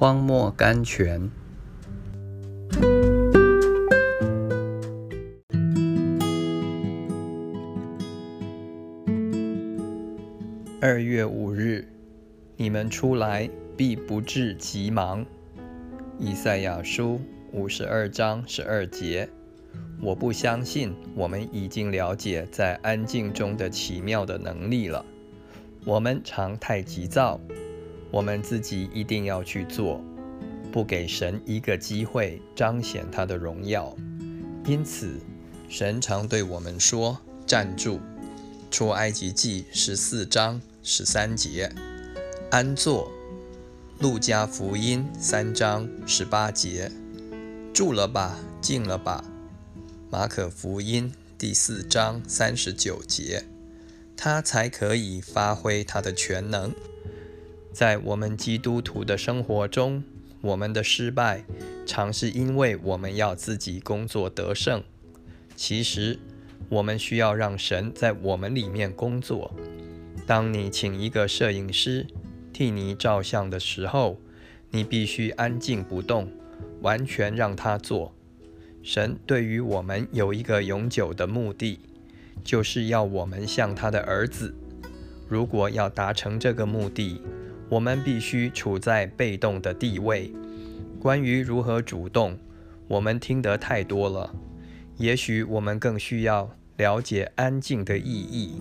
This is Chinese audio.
荒漠甘泉。二月五日，你们出来必不至急忙。以赛亚书五十二章十二节。我不相信我们已经了解在安静中的奇妙的能力了。我们常太急躁，我们自己一定要去做，不给神一个机会彰显他的荣耀。因此，神常对我们说：“站住！”出埃及记十四章十三节。安坐。路加福音三章十八节。住了吧，静了吧。马可福音第四章三十九节，他才可以发挥他的全能。在我们基督徒的生活中，我们的失败常是因为我们要自己工作得胜。其实，我们需要让神在我们里面工作。当你请一个摄影师替你照相的时候，你必须安静不动，完全让他做。神对于我们有一个永久的目的，就是要我们像他的儿子。如果要达成这个目的，我们必须处在被动的地位。关于如何主动，我们听得太多了。也许我们更需要了解安静的意义。